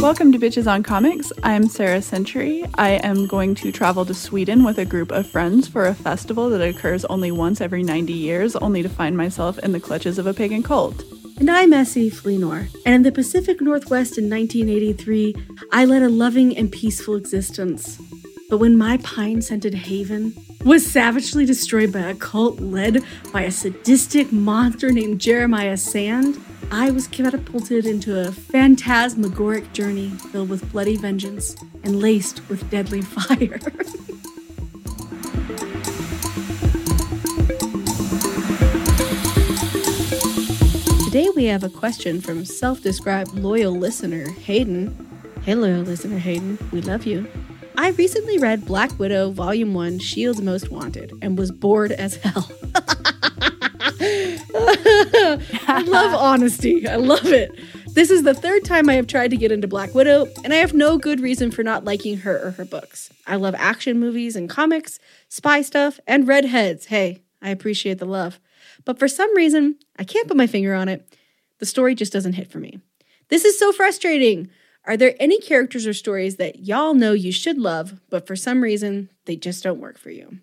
Welcome to Bitches on Comics. I'm Sarah Century. I am going to travel to Sweden with a group of friends for a festival that occurs only once every 90 years, only to find myself in the clutches of a pagan cult. And I'm Essie Fleenor, and in the Pacific Northwest in 1983, I led a loving and peaceful existence. But when my pine scented haven was savagely destroyed by a cult led by a sadistic monster named Jeremiah Sand, I was catapulted into a phantasmagoric journey filled with bloody vengeance and laced with deadly fire. Today we have a question from self described loyal listener Hayden. Hey, loyal listener Hayden, we love you. I recently read Black Widow Volume 1 S.H.I.E.L.D.'s Most Wanted and was bored as hell. I love honesty. I love it. This is the third time I have tried to get into Black Widow, and I have no good reason for not liking her or her books. I love action movies and comics, spy stuff, and redheads. Hey, I appreciate the love. But for some reason, I can't put my finger on it. The story just doesn't hit for me. This is so frustrating. Are there any characters or stories that y'all know you should love, but for some reason they just don't work for you?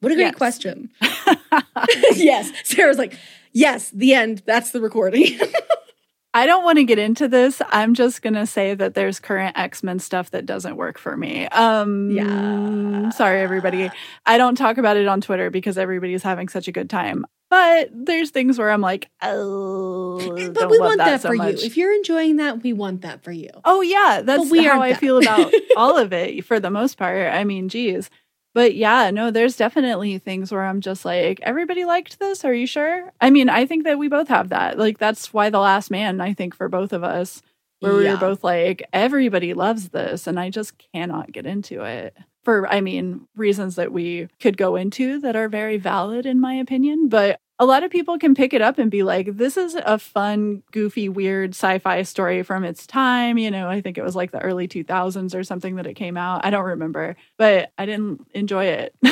What a great Yes. question. yes. Sarah's like, yes, the end. That's the recording. I don't want to get into this. I'm just going to say that there's current X-Men stuff that doesn't work for me. Um Yeah. sorry everybody. I don't talk about it on Twitter because everybody's having such a good time. But there's things where I'm like, oh, but don't we want that, so for much. you. If you're enjoying that, we want that for you. Oh yeah, that's how I that. feel about all of it for the most part. I mean, geez. But yeah, no, there's definitely things where I'm just like, everybody liked this. Are you sure? I mean, I think that we both have that. Like, that's why The Last Man, I think, for both of us, where we Yeah. were both like, everybody loves this. And I just cannot get into it for, I mean, reasons that we could go into that are very valid, in my opinion. But a lot of people can pick it up and be like, this is a fun, goofy, weird sci fi story from its time. You know, I think it was like the early 2000s or something that it came out. I don't remember, but I didn't enjoy it.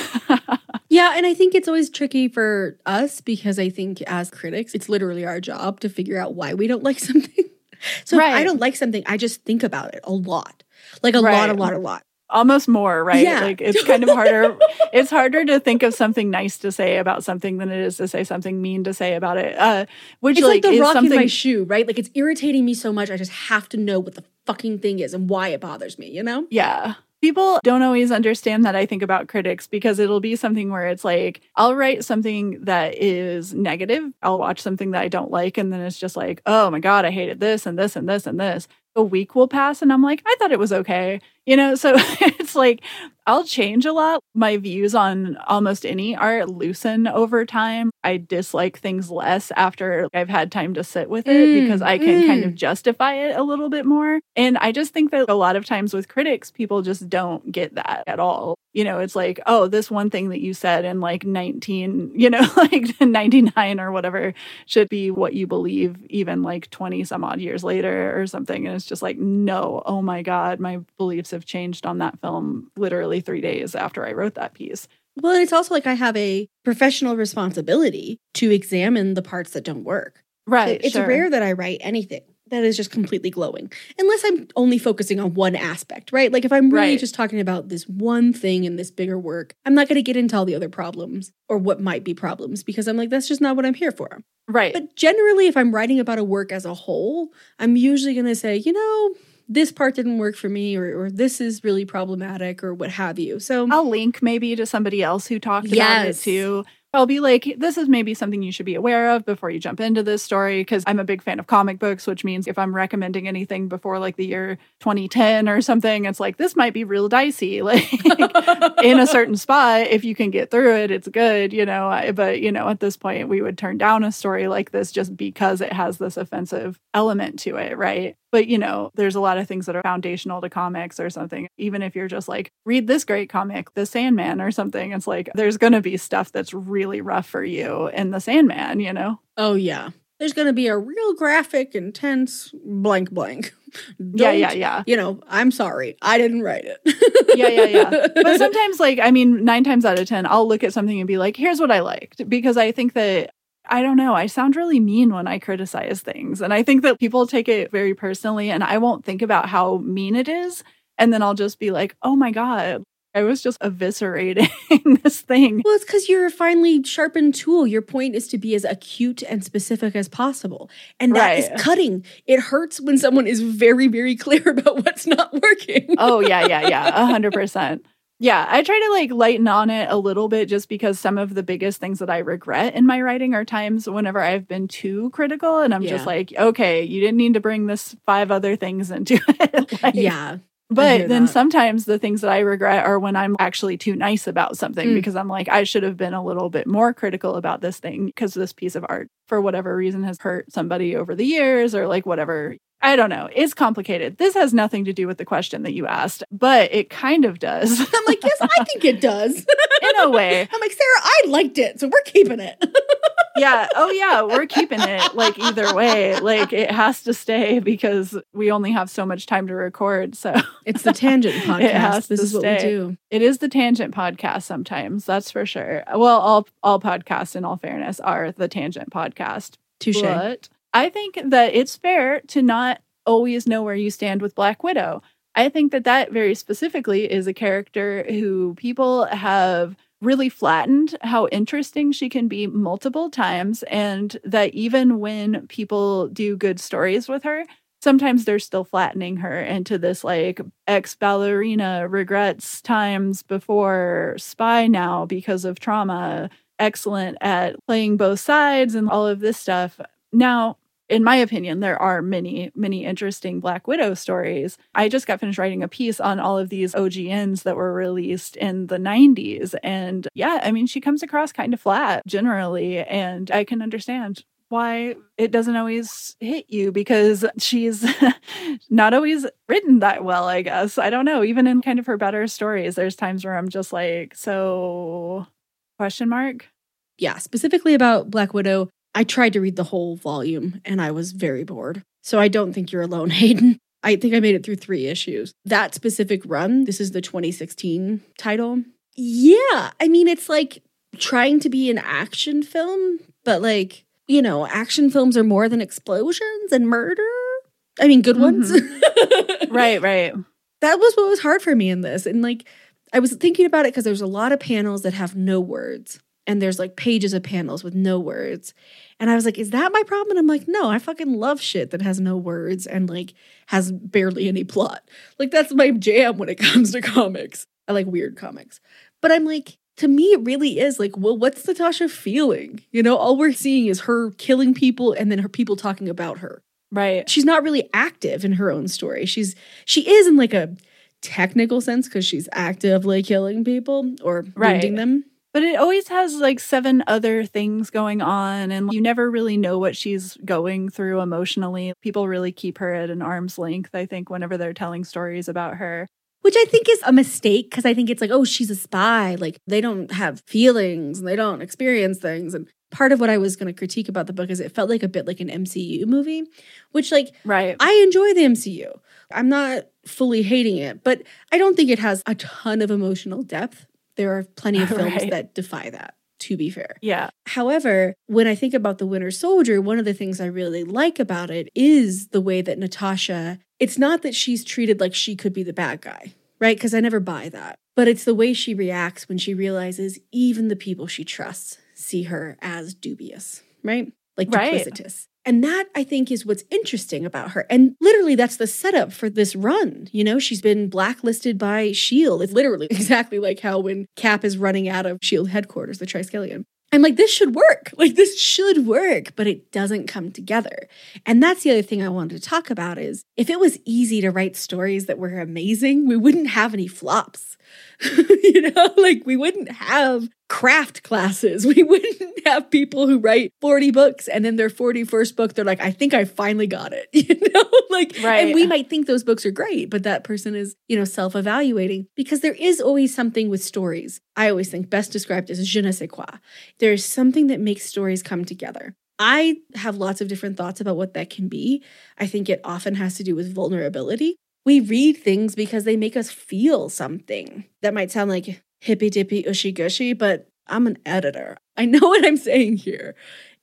Yeah, and I think it's always tricky for us because I think as critics, it's literally our job to figure out why we don't like something. So if I don't like something, I just think about it a lot. Like a lot, a lot, a lot. Almost more, right? Yeah. Like it's kind of harder. it's harder to think of something nice to say about something than it is to say something mean to say about it. Uh, which It's like, like, the is rock something in my shoe, right? Like it's irritating me so much. I just have to know what the fucking thing is and why it bothers me, you know? Yeah. People don't always understand that I think about critics because it'll be something where it's like, I'll write something that is negative. I'll watch something that I don't like, and then it's just like, oh my God, I hated this and this and this and this. A week will pass, and I'm like, I thought it was okay. You know, so it's like I'll change a lot. My views on almost any art loosen over time. I dislike things less after I've had time to sit with it Mm, because I can kind mm. of justify it a little bit more. And I just think that a lot of times with critics, people just don't get that at all. You know, it's like, oh, this one thing that you said in like 19, you know, like 99 or whatever should be what you believe even like 20 some odd years later or something. And it's just like, no, oh my God, my beliefs have changed on that film literally three days after I wrote that piece. Well, and it's also like I have a professional responsibility to examine the parts that don't work. Right. it's sure. rare that I write anything that is just completely glowing, unless I'm only focusing on one aspect, right? Like if I'm really Right. just talking about this one thing in this bigger work, I'm not going to get into all the other problems or what might be problems because I'm like, that's just not what I'm here for. Right. But generally, if I'm writing about a work as a whole, I'm usually going to say, you know, this part didn't work for me, or, or this is really problematic, or what have you. So, I'll link maybe to somebody else who talked about it too. I'll be like, this is maybe something you should be aware of before you jump into this story. Cause I'm a big fan of comic books, which means if I'm recommending anything before like the year 2010 or something, it's like, this might be real dicey. Like in a certain spot, if you can get through it, it's good, you know. But, you know, at this point, we would turn down a story like this just because it has this offensive element to it, right? But, you know, there's a lot of things that are foundational to comics or something. Even if you're just like, read this great comic, The Sandman or something, it's like there's going to be stuff that's really rough for you in The Sandman, you know? oh, yeah. There's going to be a real graphic, intense blank blank. Yeah, yeah, yeah. You know, I'm sorry. I didn't write it. yeah, yeah, yeah. But sometimes, like, I mean, nine times out of 10, I'll look at something and be like, here's what I liked. Because I think that, I don't know, I sound really mean when I criticize things. And I think that people take it very personally, and I won't think about how mean it is. And then I'll just be like, oh my God, I was just eviscerating this thing. Well, it's because you're a finely sharpened tool. Your point is to be as acute and specific as possible. And that is Right. cutting. It hurts when someone is very, very clear about what's not working. Oh, yeah, yeah, yeah, a hundred percent. Yeah, I try to like lighten on it a little bit just because some of the biggest things that I regret in my writing are times whenever I've been too critical and I'm Yeah. just like, okay, you didn't need to bring this five other things into it. Like, yeah. But then that. sometimes the things that I regret are when I'm actually too nice about something Mm. because I'm like, I should have been a little bit more critical about this thing because this piece of art, for whatever reason, has hurt somebody over the years or like whatever. I don't know. It's complicated. This has nothing to do with the question that you asked, but it kind of does I'm like, yes, I think it does. in a way. I'm like, Sarah, I liked it, so we're keeping it. Yeah. Oh, yeah. We're keeping it like either way. Like it has to stay because we only have so much time to record. So. It's the tangent It podcast. has This to is what we do. It is the tangent podcast sometimes, that's for sure. Well, all all podcasts in all fairness are the tangent podcast. Touche. But I think that it's fair to not always know where you stand with Black Widow. I think that that very specifically is a character who people have really flattened how interesting she can be multiple times and that even when people do good stories with her sometimes they're still flattening her into this like ex ballerina regrets times before spy now because of trauma excellent at playing both sides and all of this stuff now in my opinion, there are many, many interesting Black Widow stories. I just got finished writing a piece on all of these OGNs that were released in the 90s. And yeah, I mean, she comes across kind of flat generally. And I can understand why it doesn't always hit you because she's not always written that well, I guess. I don't know. Even in kind of her better stories, there's times where I'm just like, so question mark? Yeah, specifically about Black Widow, I tried to read the whole volume and I was very bored. So I don't think you're alone, Hayden. I think I made it through three issues. That specific run, this is the 2016 title. Yeah, I mean, it's like trying to be an action film, but like, you know, action films are more than explosions and murder. I mean, good mm-hmm. ones. Right, right. that was what was hard for me in this. And like, I was thinking about it because there's a lot of panels that have no words. and there's like pages of panels with no words. And I was like, is that my problem? And I'm like, no, I fucking love shit that has no words and like has barely any plot. Like that's my jam when it comes to comics. I like weird comics. But I'm like, to me, it really is like, well, what's Natasha feeling? You know, all we're seeing is her killing people and then her people talking about her. Right. She's not really active in her own story. She's she is in like a technical sense because she's actively killing people or Right. wounding them. But it always has like seven other things going on, and you never really know what she's going through emotionally. People really keep her at an arm's length, I think, whenever they're telling stories about her. Which I think is a mistake because I think it's like, oh, she's a spy. Like they don't have feelings and they don't experience things. And part of what I was going to critique about the book is it felt like a bit like an MCU movie, which like Right. I enjoy the MCU. I'm not fully hating it, but I don't think it has a ton of emotional depth. There are plenty of films Right. that defy that, to be fair. yeah. However, when I think about The Winter Soldier, one of the things I really like about it is the way that Natasha, it's not that she's treated like she could be the bad guy, right? Because I never buy that. But it's the way she reacts when she realizes even the people she trusts see her as dubious, right? Like Right. duplicitous. And that I think is what's interesting about her. And literally, that's the setup for this run. You know, she's been blacklisted by S.H.I.E.L.D. It's literally exactly like how when Cap is running out of S.H.I.E.L.D. headquarters, the Triskelion. I'm like, this should work. Like, this should work, but it doesn't come together. And that's the other thing I wanted to talk about is if it was easy to write stories that were amazing, we wouldn't have any flops. you know, like we wouldn't have craft classes. We wouldn't have people who write 40 books and then their 41st book, they're like, I think I finally got it. You know, like, and we might think those books are great, but that person is, you know, self evaluating because there is always something with stories. I always think best described as je ne sais quoi. There's something that makes stories come together. I have lots of different thoughts about what that can be. I think it often has to do with vulnerability. We read things because they make us feel something. That might sound like hippy dippy, ushy gushy, but I'm an editor. I know what I'm saying here.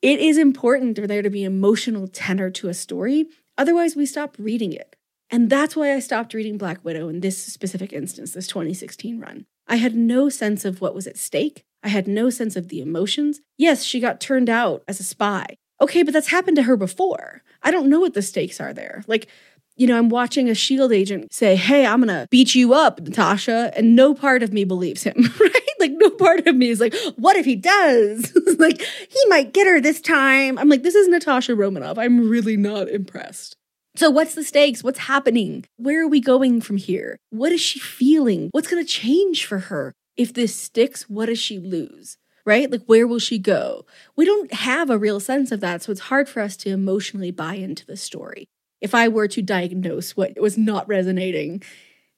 It is important for there to be emotional tenor to a story. Otherwise, we stop reading it. And that's why I stopped reading Black Widow in this specific instance, this 2016 run. I had no sense of what was at stake. I had no sense of the emotions. Yes, she got turned out as a spy. Okay, but that's happened to her before. I don't know what the stakes are there. Like, you know, I'm watching a S.H.I.E.L.D. agent say, Hey, I'm gonna beat you up, Natasha. And no part of me believes him, right? Like, no part of me is like, What if he does? like, he might get her this time. I'm like, This is Natasha Romanoff. I'm really not impressed. So, what's the stakes? What's happening? Where are we going from here? What is she feeling? What's gonna change for her? If this sticks, what does she lose? Right? Like, where will she go? We don't have a real sense of that. So, it's hard for us to emotionally buy into the story if I were to diagnose what was not resonating,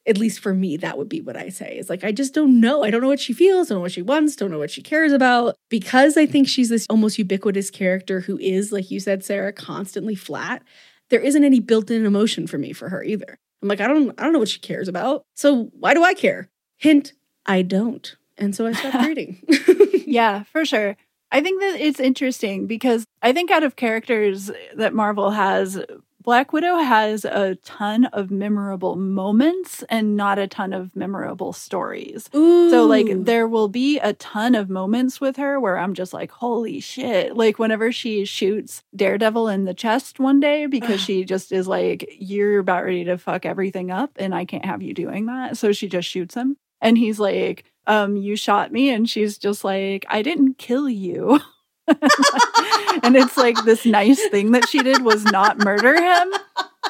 at least for me, that would be what I say. Is like, I just don't know. I don't know what she feels, don't know what she wants, don't know what she cares about. Because I think she's this almost ubiquitous character who is, like you said, Sarah, constantly flat. There isn't any built-in emotion for me for her either. I'm like, I don't I don't know what she cares about. So why do I care? Hint, I don't. And so I stopped reading. Yeah, for sure. I think that it's interesting because I think out of characters that Marvel has, Black Widow has a ton of memorable moments and not a ton of memorable stories. Ooh. So like there will be a ton of moments with her where I'm just like, holy shit. Like whenever she shoots Daredevil in the chest one day because she just is like, You're about ready to fuck everything up and I can't have you doing that. So she just shoots him. And he's like, um, you shot me, and she's just like, I didn't kill you. and it's like this nice thing that she did was not murder him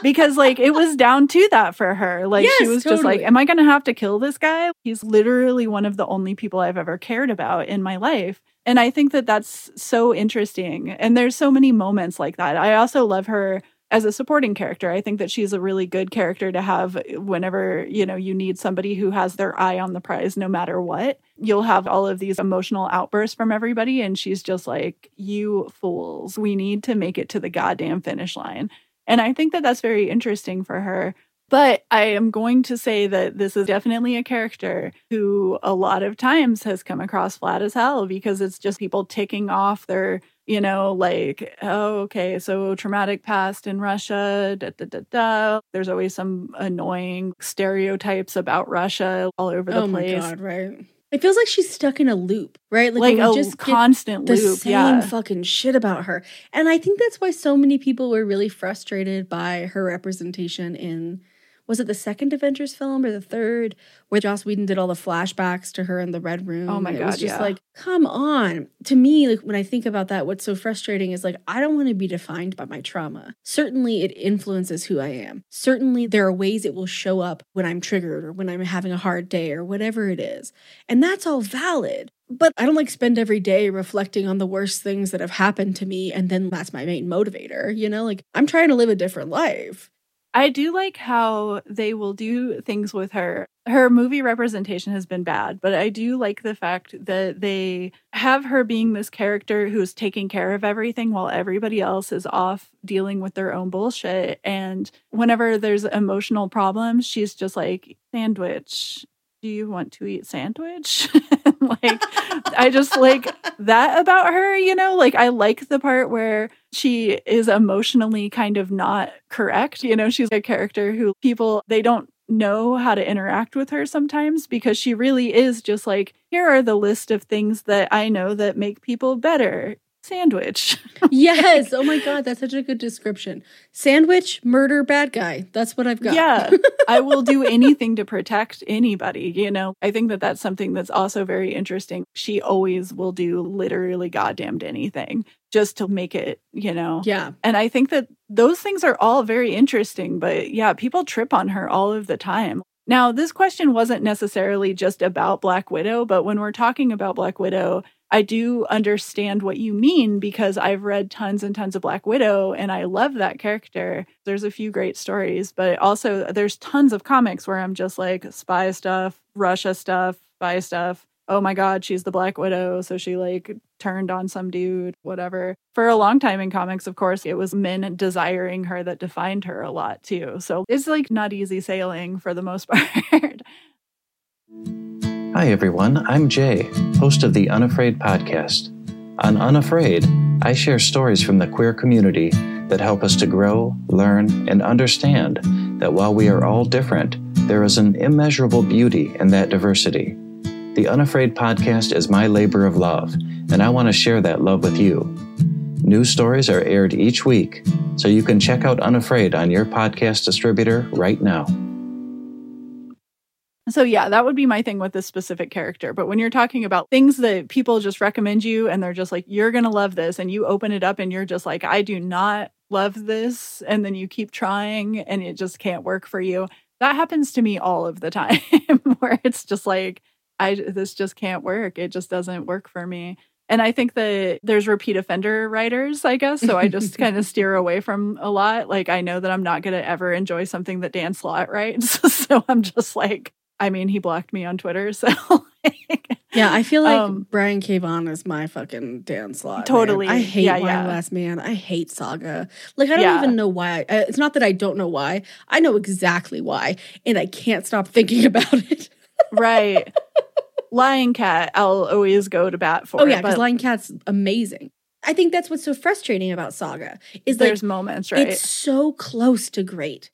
because like it was down to that for her. Like she Yes, was just like am i going to have to kill this guy? He's literally one of the only people i've ever cared about in my life. And i think that that's so interesting. And there's so many moments like that. I also love her as a supporting character i think that she's a really good character to have whenever you know you need somebody who has their eye on the prize no matter what. You'll have all of these emotional outbursts from everybody and she's just like you fools. We need to make it to the goddamn finish line. And i think that that's very interesting for her. But I am going to say that this is definitely a character who a lot of times has come across flat as hell because it's just people ticking off their, you know, like, oh, okay, so traumatic past in Russia, da da da da. There's always some annoying stereotypes about Russia all over the place. oh place. god, right? It feels like she's stuck in a loop, right? Like, we a get constant the loop. same Yeah. fucking shit about her. And I think that's why so many people were really frustrated by her representation in was it the second Avengers film or the third where Joss Whedon did all the flashbacks to her in the red room? Oh my god! It was just yeah. like, come on. To me, like when I think about that, what's so frustrating is like I don't want to be defined by my trauma. Certainly it influences who I am. Certainly there are ways it will show up when I'm triggered or when I'm having a hard day or whatever it is. And that's all valid. But I don't like spend every day reflecting on the worst things that have happened to me and then that's my main motivator, you know? Like I'm trying to live a different life. I do like how they will do things with her. Her movie representation has been bad, but I do like the fact that they have her being this character who's taking care of everything while everybody else is off dealing with their own bullshit. And whenever there's emotional problems, she's just like, sandwich. Do you want to eat sandwich? like, I just like that about her, you know? Like, I like the part where she is emotionally kind of not correct. You know, she's a character who people, they don't know how to interact with her sometimes because she really is just like, here are the list of things that I know that make people better. Sandwich. yes. Oh my God. That's such a good description. Sandwich, murder, bad guy. That's what I've got. Yeah. I will do anything to protect anybody, you know. I think that that's something that's also very interesting. She always will do literally goddamned anything just to make it, you know. yeah. And I think that those things are all very interesting, but yeah, people trip on her all of the time. Now, this question wasn't necessarily just about Black Widow, but when we're talking about Black Widow, I do understand what you mean because I've read tons and tons of Black Widow and I love that character. There's a few great stories, but also there's tons of comics where I'm just like spy stuff, Russia stuff, spy stuff. Oh my God, she's the Black Widow. So she like turned on some dude, whatever. For a long time in comics, of course, it was men desiring her that defined her a lot too. So it's like not easy sailing for the most part. Hi, everyone. I'm Jay, host of the Unafraid podcast. On Unafraid, I share stories from the queer community that help us to grow, learn, and understand that while we are all different, there is an immeasurable beauty in that diversity. The Unafraid podcast is my labor of love, and I want to share that love with you. New stories are aired each week, so you can check out Unafraid on your podcast distributor right now. So yeah, that would be my thing with this specific character. But when you're talking about things that people just recommend you and they're just like, you're going to love this, and you open it up and you're just like, I do not love this. And then you keep trying and it just can't work for you. That happens to me all of the time where it's just like, I, this just can't work. It just doesn't work for me. And I think that there's repeat offender writers, I guess. So I just kind of steer away from a lot. Like I know that I'm not going to ever enjoy something that Dan Slott writes. so I'm just like, I mean, he blocked me on Twitter. So like, Yeah, I feel like Um, Brian K. Vaughan is my fucking Dan Slott. man. Totally. I hate Yeah, One yeah. Last Man. I hate Saga. Like, I don't Yeah. even know why. Uh, It's not that I don't know why. I know exactly why, and I can't stop thinking about it. right. Lying Cat, I'll always go to bat for. oh, yeah, because Lying Cat's amazing. I think that's what's so frustrating about Saga is like there's moments, right? it's so close to great.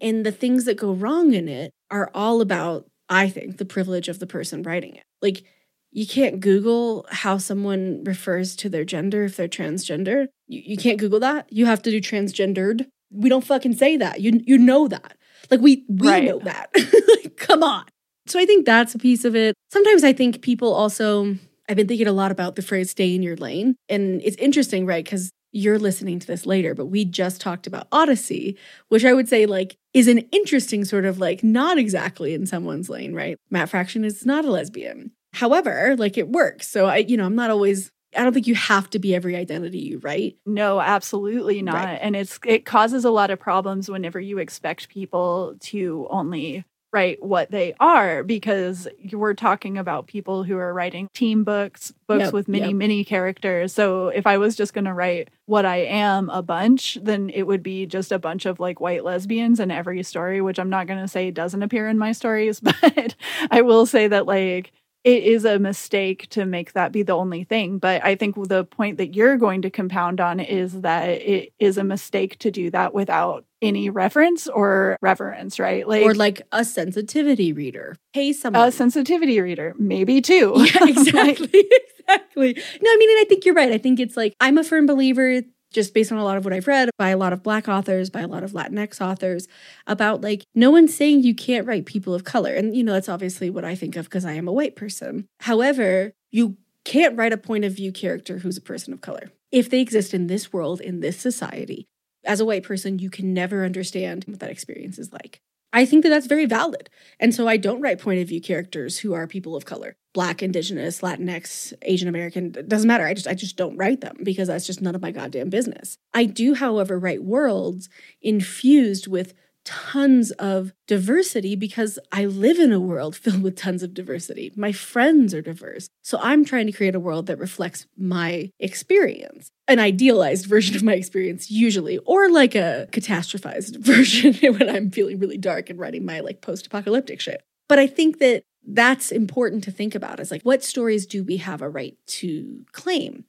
And the things that go wrong in it are all about, I think, the privilege of the person writing it. Like, you can't Google how someone refers to their gender if they're transgender. You, you can't Google that. You have to do transgendered. We don't fucking say that. You you know that. Like we we Right. know that. like, come on. So I think that's a piece of it. Sometimes I think people also I've been thinking a lot about the phrase stay in your lane. And it's interesting, right? Because you're listening to this later, but we just talked about Odyssey, which I would say like is an interesting sort of like not exactly in someone's lane, right? Matt Fraction is not a lesbian. However, like it works. So I, you know, I'm not always I don't think you have to be every identity you write. No, absolutely not. Right. And it's it causes a lot of problems whenever you expect people to only write what they are because you were talking about people who are writing team books, books Yep, with many, yep. many characters. So if I was just going to write what I am a bunch, then it would be just a bunch of like white lesbians in every story, which I'm not going to say doesn't appear in my stories, but I will say that like it is a mistake to make that be the only thing. But I think the point that you're going to compound on is that it is a mistake to do that without any reference or reverence, right? Like or like a sensitivity reader. Pay someone a sensitivity reader, maybe too. Yeah, exactly. exactly. No, I mean, and I think you're right. I think it's like I'm a firm believer just based on a lot of what I've read by a lot of Black authors, by a lot of Latinx authors, about like no one's saying you can't write people of color. And, you know, that's obviously what I think of because I am a white person. However, you can't write a point of view character who's a person of color. If they exist in this world, in this society, as a white person, you can never understand what that experience is like. I think that that's very valid. And so I don't write point of view characters who are people of color. Black, indigenous, Latinx, Asian American, it doesn't matter. I just I just don't write them because that's just none of my goddamn business. I do, however, write worlds infused with tons of diversity because I live in a world filled with tons of diversity. My friends are diverse. So I'm trying to create a world that reflects my experience, an idealized version of my experience, usually, or like a catastrophized version when I'm feeling really dark and writing my like post apocalyptic shit. But I think that that's important to think about is like, what stories do we have a right to claim?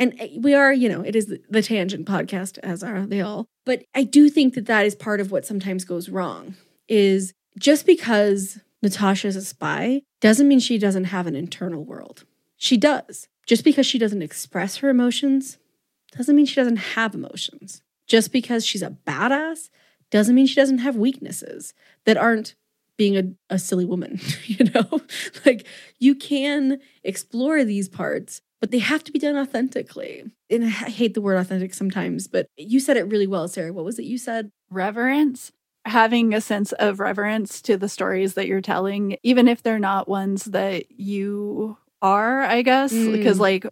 And eh, we are, you know, it is the tangent podcast, as are they all. But I do think that that is part of what sometimes goes wrong is just because Natasha is a spy doesn't mean she doesn't have an internal world. She does. Just because she doesn't express her emotions doesn't mean she doesn't have emotions. Just because she's a badass doesn't mean she doesn't have weaknesses that aren't being a, a silly woman, you know? like you can explore these parts but they have to be done authentically. And I hate the word authentic sometimes, but you said it really well, Sarah. What was it you said? Reverence. Having a sense of reverence to the stories that you're telling, even if they're not ones that you are, I guess, mm. because like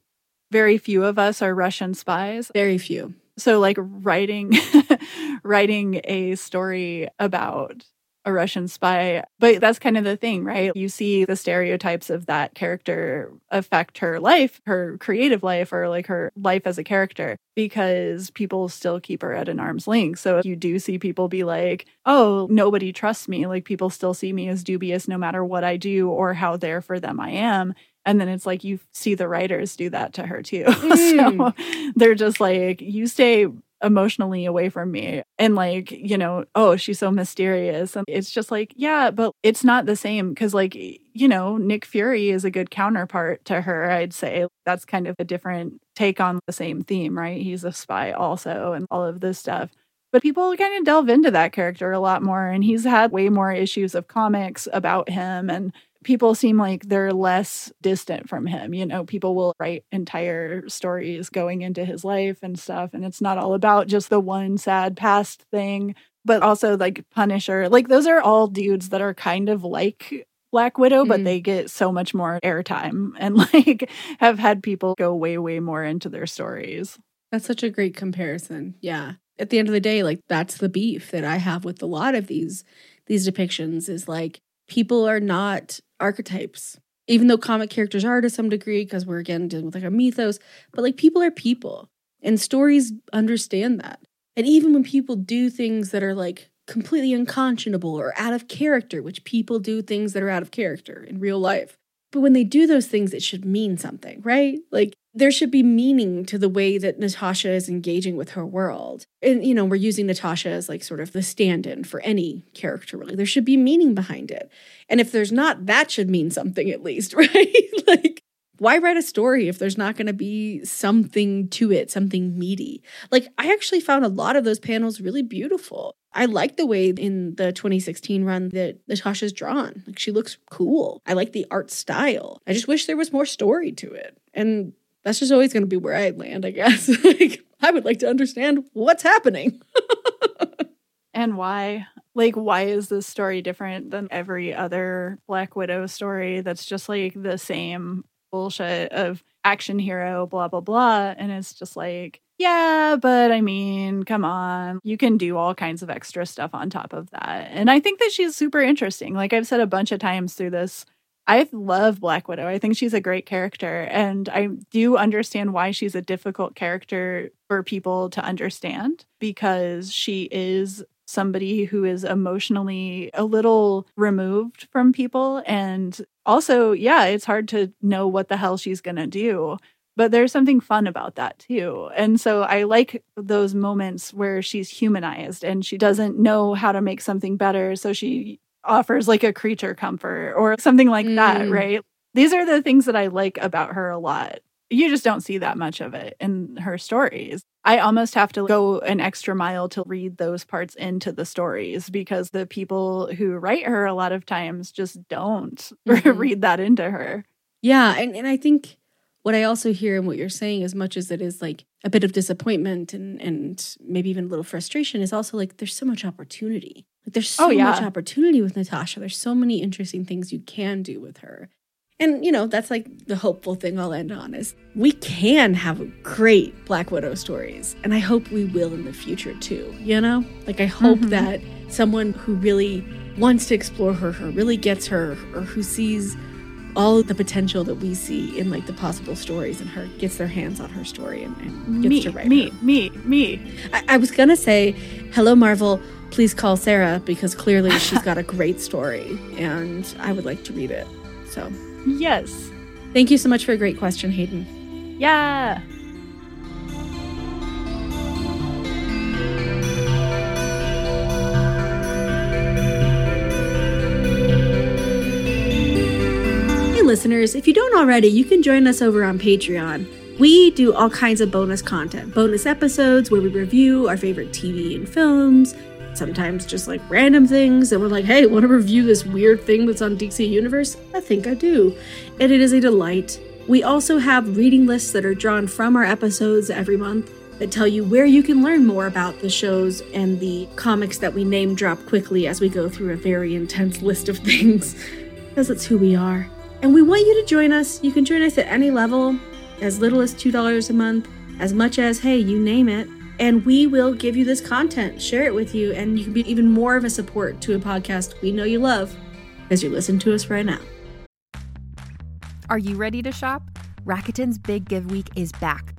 very few of us are Russian spies. Very few. So like writing writing a story about a Russian spy. But that's kind of the thing, right? You see the stereotypes of that character affect her life, her creative life, or like her life as a character, because people still keep her at an arm's length. So you do see people be like, oh, nobody trusts me. Like people still see me as dubious no matter what I do or how there for them I am. And then it's like you see the writers do that to her too. Mm. so they're just like, you stay emotionally away from me and like you know oh she's so mysterious. And it's just like yeah but it's not the same. Because like you know nick fury is a good counterpart to her i'd say. That's kind of a different take on the same theme right? He's a spy also and all of this stuff. But people kind of delve into that character a lot more and he's had way more issues of comics about him and people seem like they're less distant from him. You know, people will write entire stories going into his life and stuff. And it's not all about just the one sad past thing, but also like Punisher. Like, those are all dudes that are kind of like Black Widow, mm. but they get so much more airtime and like have had people go way, way more into their stories. That's such a great comparison. Yeah. At the end of the day, like that's the beef that I have with a lot of these these depictions is like people are not archetypes even though comic characters are to some degree because we're again dealing with like a mythos but like people are people and stories understand that. And even when people do things that are like completely unconscionable or out of character which people do things that are out of character in real life but when they do those things it should mean something right? Like there should be meaning to the way that Natasha is engaging with her world. And, you know, we're using Natasha as like sort of the stand in for any character, really. There should be meaning behind it. And if there's not, that should mean something at least, right? like, why write a story if there's not going to be something to it, something meaty? Like, I actually found a lot of those panels really beautiful. I like the way in the 2016 run that Natasha's drawn. Like, she looks cool. I like the art style. I just wish there was more story to it. And that's just always going to be where I land, I guess. like, I would like to understand what's happening. and why. Like, why is this story different than every other Black Widow story that's just like the same bullshit of action hero, blah, blah, blah. And it's just like, yeah, but I mean, come on. You can do all kinds of extra stuff on top of that. And I think that she's super interesting. Like I've said a bunch of times through this I love Black Widow. I think she's a great character. And I do understand why she's a difficult character for people to understand because she is somebody who is emotionally a little removed from people. And also, yeah, it's hard to know what the hell she's going to do. But there's something fun about that too. And so I like those moments where she's humanized and she doesn't know how to make something better. So she offers like a creature comfort or something like mm. that, right? These are the things that I like about her a lot. You just don't see that much of it in her stories. I almost have to go an extra mile to read those parts into the stories because the people who write her a lot of times just don't mm-hmm. read that into her. Yeah. And, and I think what I also hear in what you're saying, as much as it is like a bit of disappointment and, and maybe even a little frustration, is also like there's so much opportunity. Like there's oh, so oh, yeah. much opportunity with Natasha. There's so many interesting things you can do with her. And, you know, that's like the hopeful thing I'll end on is we can have great Black Widow stories. And I hope we will in the future too, you know? Like, I hope mm-hmm. that someone who really wants to explore her, who really gets her, or who sees all the potential that we see in like the possible stories in her gets their hands on her story and, and gets me, to write me, her. me, me. I, I was gonna say, hello, Marvel. Please call Sarah because clearly she's got a great story and I would like to read it. So Yes. Thank you so much for a great question, Hayden. Yeah. Hey, listeners, if you don't already, you can join us over on Patreon. We do all kinds of bonus content, bonus episodes where we review our favorite TV and films, sometimes just like random things and we're like hey want to review this weird thing that's on dc universe? I think i do. And it is a delight. We also have reading lists that are drawn from our episodes every month that tell you where you can learn more about the shows and the comics that we name drop quickly as we go through a very intense list of things because it's who we are. And we want you to join us. You can join us at any level as little as $2 a month as much as hey you name it and we will give you this content, share it with you, and you can be even more of a support to a podcast we know you love as you listen to us right now. Are you ready to shop? Rakuten's Big Give Week is back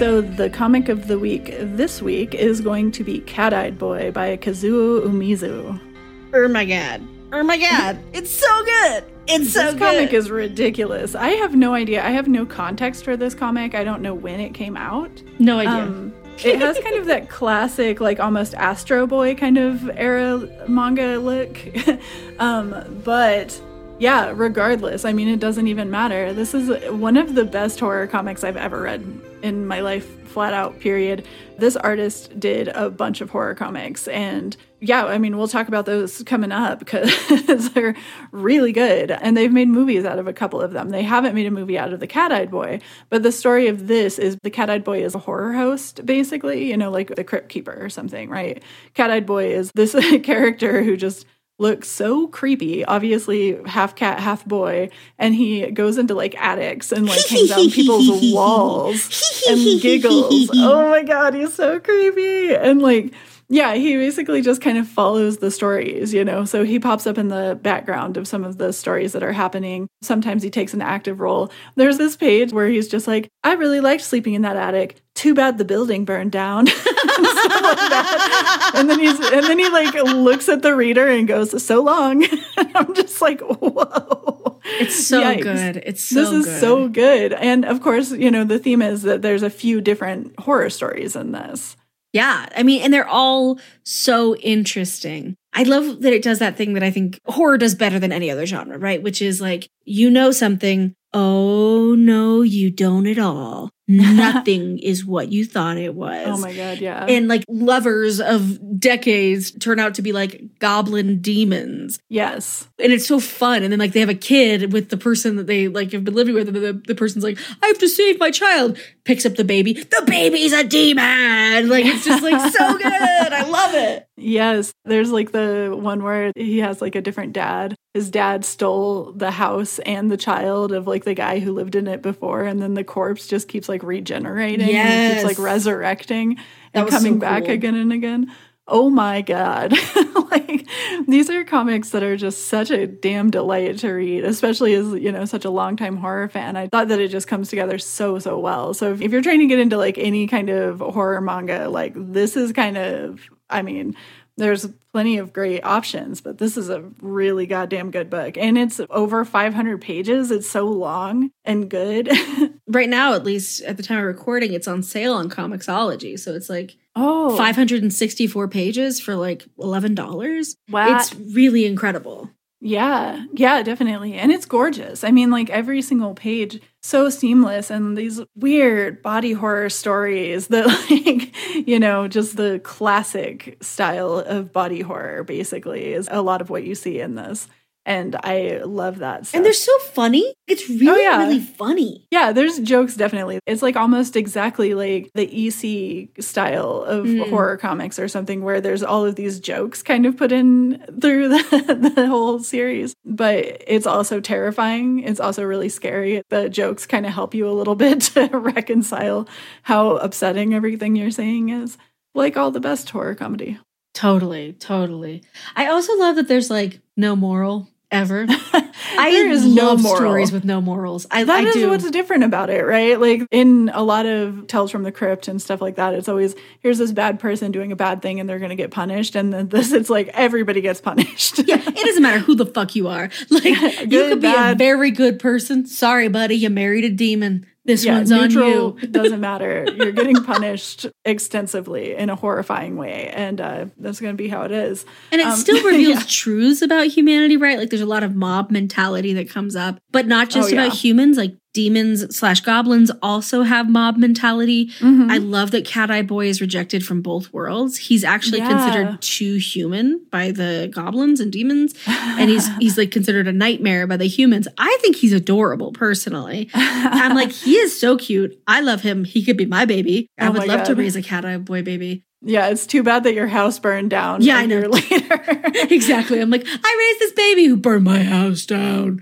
So, the comic of the week this week is going to be Cat Eyed Boy by Kazuo Umezu. Oh my god. Oh my god. It's so good. It's so good. this good. comic is ridiculous. I have no idea. I have no context for this comic. I don't know when it came out. No idea. Um, it has kind of that classic, like almost Astro Boy kind of era manga look. um, but yeah, regardless, I mean, it doesn't even matter. This is one of the best horror comics I've ever read in my life, flat out, period. This artist did a bunch of horror comics. And yeah, I mean, we'll talk about those coming up because they're really good. And they've made movies out of a couple of them. They haven't made a movie out of the Cat Eyed Boy. But the story of this is the Cat Eyed Boy is a horror host, basically, you know, like the Crypt Keeper or something, right? Cat Eyed Boy is this character who just looks so creepy, obviously half cat, half boy, and he goes into like attics and like hangs out on people's walls and giggles. Oh my god, he's so creepy. And like yeah, he basically just kind of follows the stories, you know. So he pops up in the background of some of the stories that are happening. Sometimes he takes an active role. There's this page where he's just like, I really liked sleeping in that attic. Too bad the building burned down. and, like and then he's and then he like looks at the reader and goes, So long. and I'm just like, whoa. It's so Yikes. good. It's so This is good. so good. And of course, you know, the theme is that there's a few different horror stories in this. Yeah. I mean, and they're all so interesting. I love that it does that thing that I think horror does better than any other genre, right? Which is like, you know something. Oh, no, you don't at all. Nothing is what you thought it was. Oh my God, yeah. And like lovers of decades turn out to be like goblin demons. Yes. And it's so fun. And then like they have a kid with the person that they like have been living with. And the, the person's like, I have to save my child. Picks up the baby. The baby's a demon. Like it's just like so good. I love it. Yes. There's like the one where he has like a different dad. His dad stole the house and the child of like the guy who lived in it before. And then the corpse just keeps like regenerating. Yes. And keeps like resurrecting and coming so back cool. again and again. Oh my God. like these are comics that are just such a damn delight to read, especially as, you know, such a longtime horror fan. I thought that it just comes together so, so well. So if, if you're trying to get into like any kind of horror manga, like this is kind of, I mean, there's plenty of great options, but this is a really goddamn good book. And it's over 500 pages. It's so long and good. Right now, at least at the time of recording, it's on sale on Comixology. So it's like oh, 564 pages for like $11. wow. It's really incredible. Yeah, yeah, definitely. And it's gorgeous. I mean, like every single page, so seamless and these weird body horror stories that, like, you know, just the classic style of body horror basically is a lot of what you see in this. And I love that. Stuff. And they're so funny. It's really, Oh, yeah. really funny. Yeah, there's jokes definitely. It's like almost exactly like the EC style of Mm. horror comics or something where there's all of these jokes kind of put in through the, the whole series. But it's also terrifying. It's also really scary. The jokes kind of help you a little bit to reconcile how upsetting everything you're saying is. Like all the best horror comedy. Totally, totally. I also love that there's like no moral ever. I There is no love moral. stories with no morals. I, That I is do. what's different about it, right? Like in a lot of Tales from the Crypt and stuff like that, it's always here's this bad person doing a bad thing and they're going to get punished. And then this, it's like everybody gets punished. yeah, it doesn't matter who the fuck you are. Like you Good, could be a very good person. Sorry, buddy, you married a demon. This yeah, one's on you. doesn't matter. You're getting punished extensively in a horrifying way, and uh, that's going to be how it is. And it Um, still reveals yeah. truths about humanity, right? Like there's a lot of mob mentality that comes up, but not just Oh, yeah. about humans. Like demons slash goblins also have mob mentality. Mhm. I love that Cat Eye Boy is rejected from both worlds. He's actually Yeah. considered too human by the goblins and demons, and he's he's like considered a nightmare by the humans. I think he's adorable personally. I'm like, he is so cute. I love him. He could be my baby. I Oh would love to raise a Cat Eye Boy baby. Yeah, it's too bad that your house burned down. Yeah, I know. year later. exactly. I'm like, I raised this baby who burned my house down.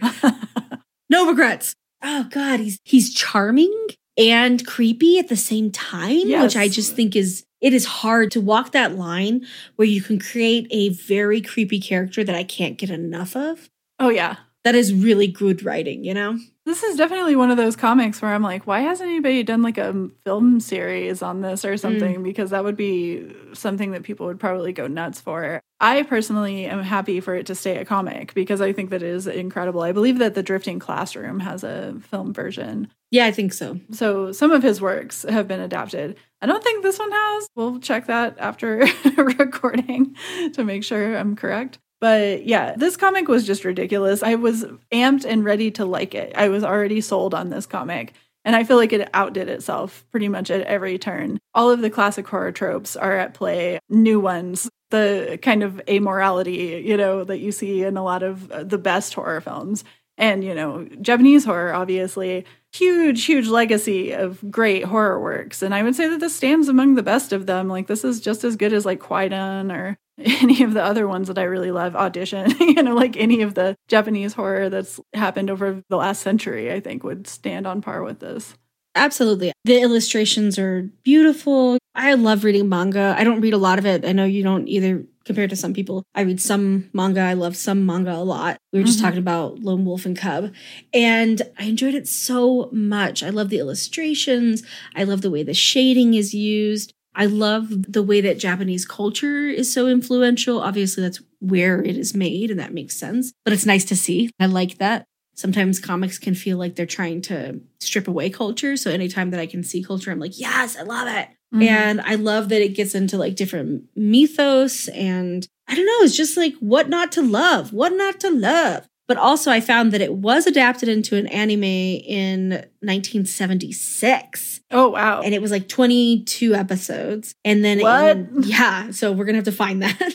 no regrets. Oh God, he's he's charming and creepy at the same time, which I just think is it is hard to walk that line where you can create a very creepy character that I can't get enough of. oh yeah, That is really good writing, you know? This is definitely one of those comics where I'm like, why hasn't anybody done like a film series on this or something? Mm. Because that would be something that people would probably go nuts for. I personally am happy for it to stay a comic because I think that it is incredible. I believe that The Drifting Classroom has a film version. Yeah, I think so. So some of his works have been adapted. I don't think this one has. We'll check that after recording to make sure I'm correct. But yeah, this comic was just ridiculous. I was amped and ready to like it. I was already sold on this comic. And I feel like it outdid itself pretty much at every turn. All of the classic horror tropes are at play, new ones, the kind of amorality, you know, that you see in a lot of uh, the best horror films. And, you know, Japanese horror, obviously, huge, huge legacy of great horror works. And I would say that this stands among the best of them. Like, this is just as good as like Kwaidan or any of the other ones that I really love, Audition, you know, like any of the Japanese horror that's happened over the last century, I think would stand on par with this. Absolutely. The illustrations are beautiful. I love reading manga. I don't read a lot of it. I know you don't either compared to some people. I read some manga. I love some manga a lot. We were just mm-hmm. talking about Lone Wolf and Cub, and I enjoyed it so much. I love the illustrations. I love the way the shading is used. I love the way that Japanese culture is so influential. Obviously, that's where it is made, and that makes sense. But it's nice to see. I like that. Sometimes comics can feel like they're trying to strip away culture. So anytime that I can see culture, I'm like, yes, I love it. Mm-hmm. And I love that it gets into like different mythos and I don't know, it's just like what not to love, what not to love. But also, I found that it was adapted into an anime in 1976. Oh, wow. And it was like 22 episodes. And then, what? It, yeah. So we're going to have to find that.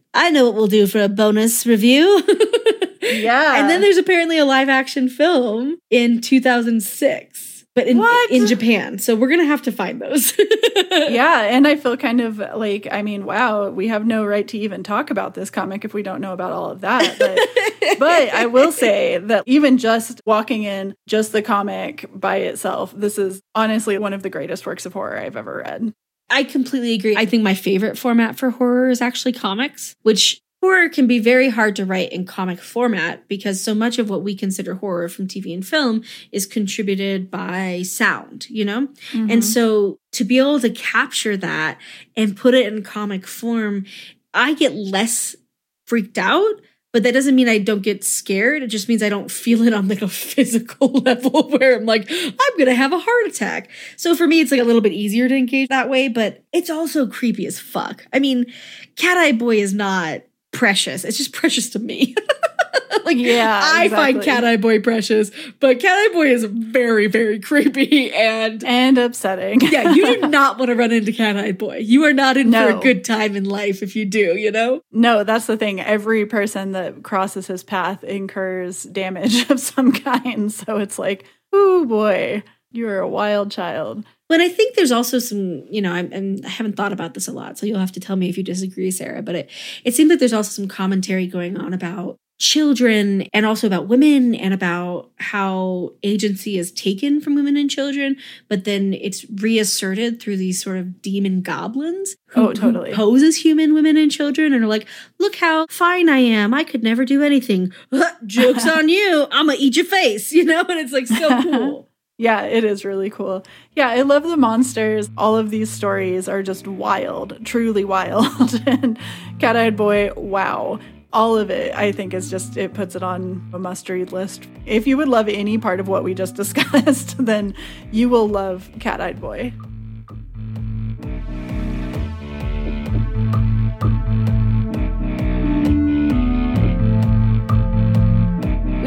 I know what we'll do for a bonus review. yeah. And then there's apparently a live action film in 2006 but in what? in Japan. So we're gonna have to find those. yeah, and I feel kind of like I mean, wow, we have no right to even talk about this comic if we don't know about all of that. But, but I will say that even just walking in just the comic by itself, this is honestly one of the greatest works of horror I've ever read. I completely agree. I think my favorite format for horror is actually comics, which Horror can be very hard to write in comic format because so much of what we consider horror from TV and film is contributed by sound, you know? Mm-hmm. And so to be able to capture that and put it in comic form, I get less freaked out but that doesn't mean I don't get scared. It just means I don't feel it on like a physical level where I'm like, I'm gonna have a heart attack. So for me, it's like a little bit easier to engage that way, but it's also creepy as fuck. I mean, Cat Eye Boy is not precious. It's just precious to me. like yeah, I exactly. find Cat Eye Boy precious, but Cat Eye Boy is very, very creepy and and upsetting. yeah, you do not want to run into Cat Eye Boy. You are not in no. for a good time in life if you do. You know? No, that's the thing. Every person that crosses his path incurs damage of some kind. So it's like, oh boy, you're a wild child. But I think there's also some, you know, I'm, I'm, I have not thought about this a lot, so you'll have to tell me if you disagree, Sarah. But it, it seems like there's also some commentary going on about children and also about women and about how agency is taken from women and children, but then it's reasserted through these sort of demon goblins who, oh, totally. who pose as human women and children and are like, look how fine I am. I could never do anything. Joke's on you. I'm gonna eat your face, you know? And it's like so cool. Yeah, it is really cool. Yeah, I love the monsters. All of these stories are just wild, truly wild. and Cat Eyed Boy, wow. All of it, I think, is just, it puts it on a must read list. If you would love any part of what we just discussed, then you will love Cat Eyed Boy.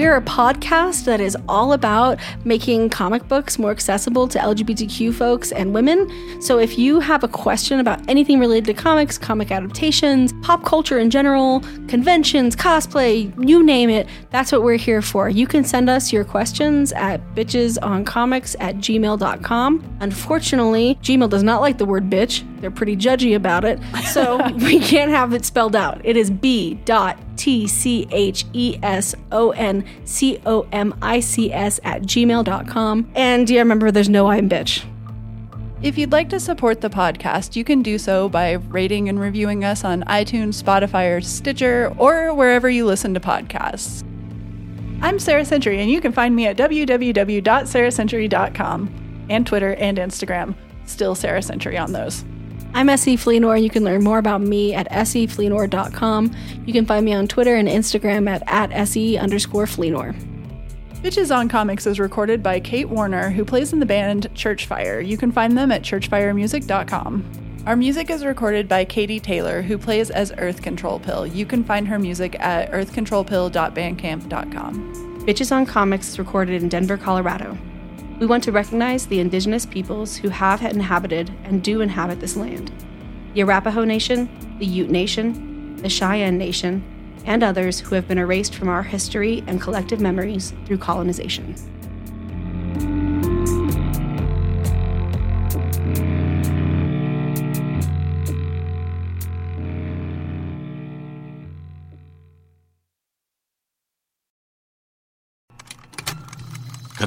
We are a podcast that is all about making comic books more accessible to LGBTQ folks and women. So if you have a question about anything related to comics, comic adaptations, pop culture in general, conventions, cosplay, you name it, that's what we're here for. You can send us your questions at bitchesoncomics at gmail.com. Unfortunately, Gmail does not like the word bitch. They're pretty judgy about it. So we can't have it spelled out. It is B dot T C H E S O N C O M I C S at gmail.com. And yeah, remember, there's no I in bitch. If you'd like to support the podcast, you can do so by rating and reviewing us on iTunes, Spotify, or Stitcher, or wherever you listen to podcasts. I'm Sarah Century, and you can find me at www.sarahcentury.com and Twitter and Instagram. Still Sarah Century on those. I'm SE Fleenor, and you can learn more about me at sefleenor.com. You can find me on Twitter and Instagram at, at se underscore Fleenor. Bitches on Comics is recorded by Kate Warner, who plays in the band Churchfire. You can find them at churchfiremusic.com. Our music is recorded by Katie Taylor, who plays as Earth Control Pill. You can find her music at earthcontrolpill.bandcamp.com. Bitches on Comics is recorded in Denver, Colorado. We want to recognize the indigenous peoples who have inhabited and do inhabit this land the Arapaho Nation, the Ute Nation, the Cheyenne Nation, and others who have been erased from our history and collective memories through colonization.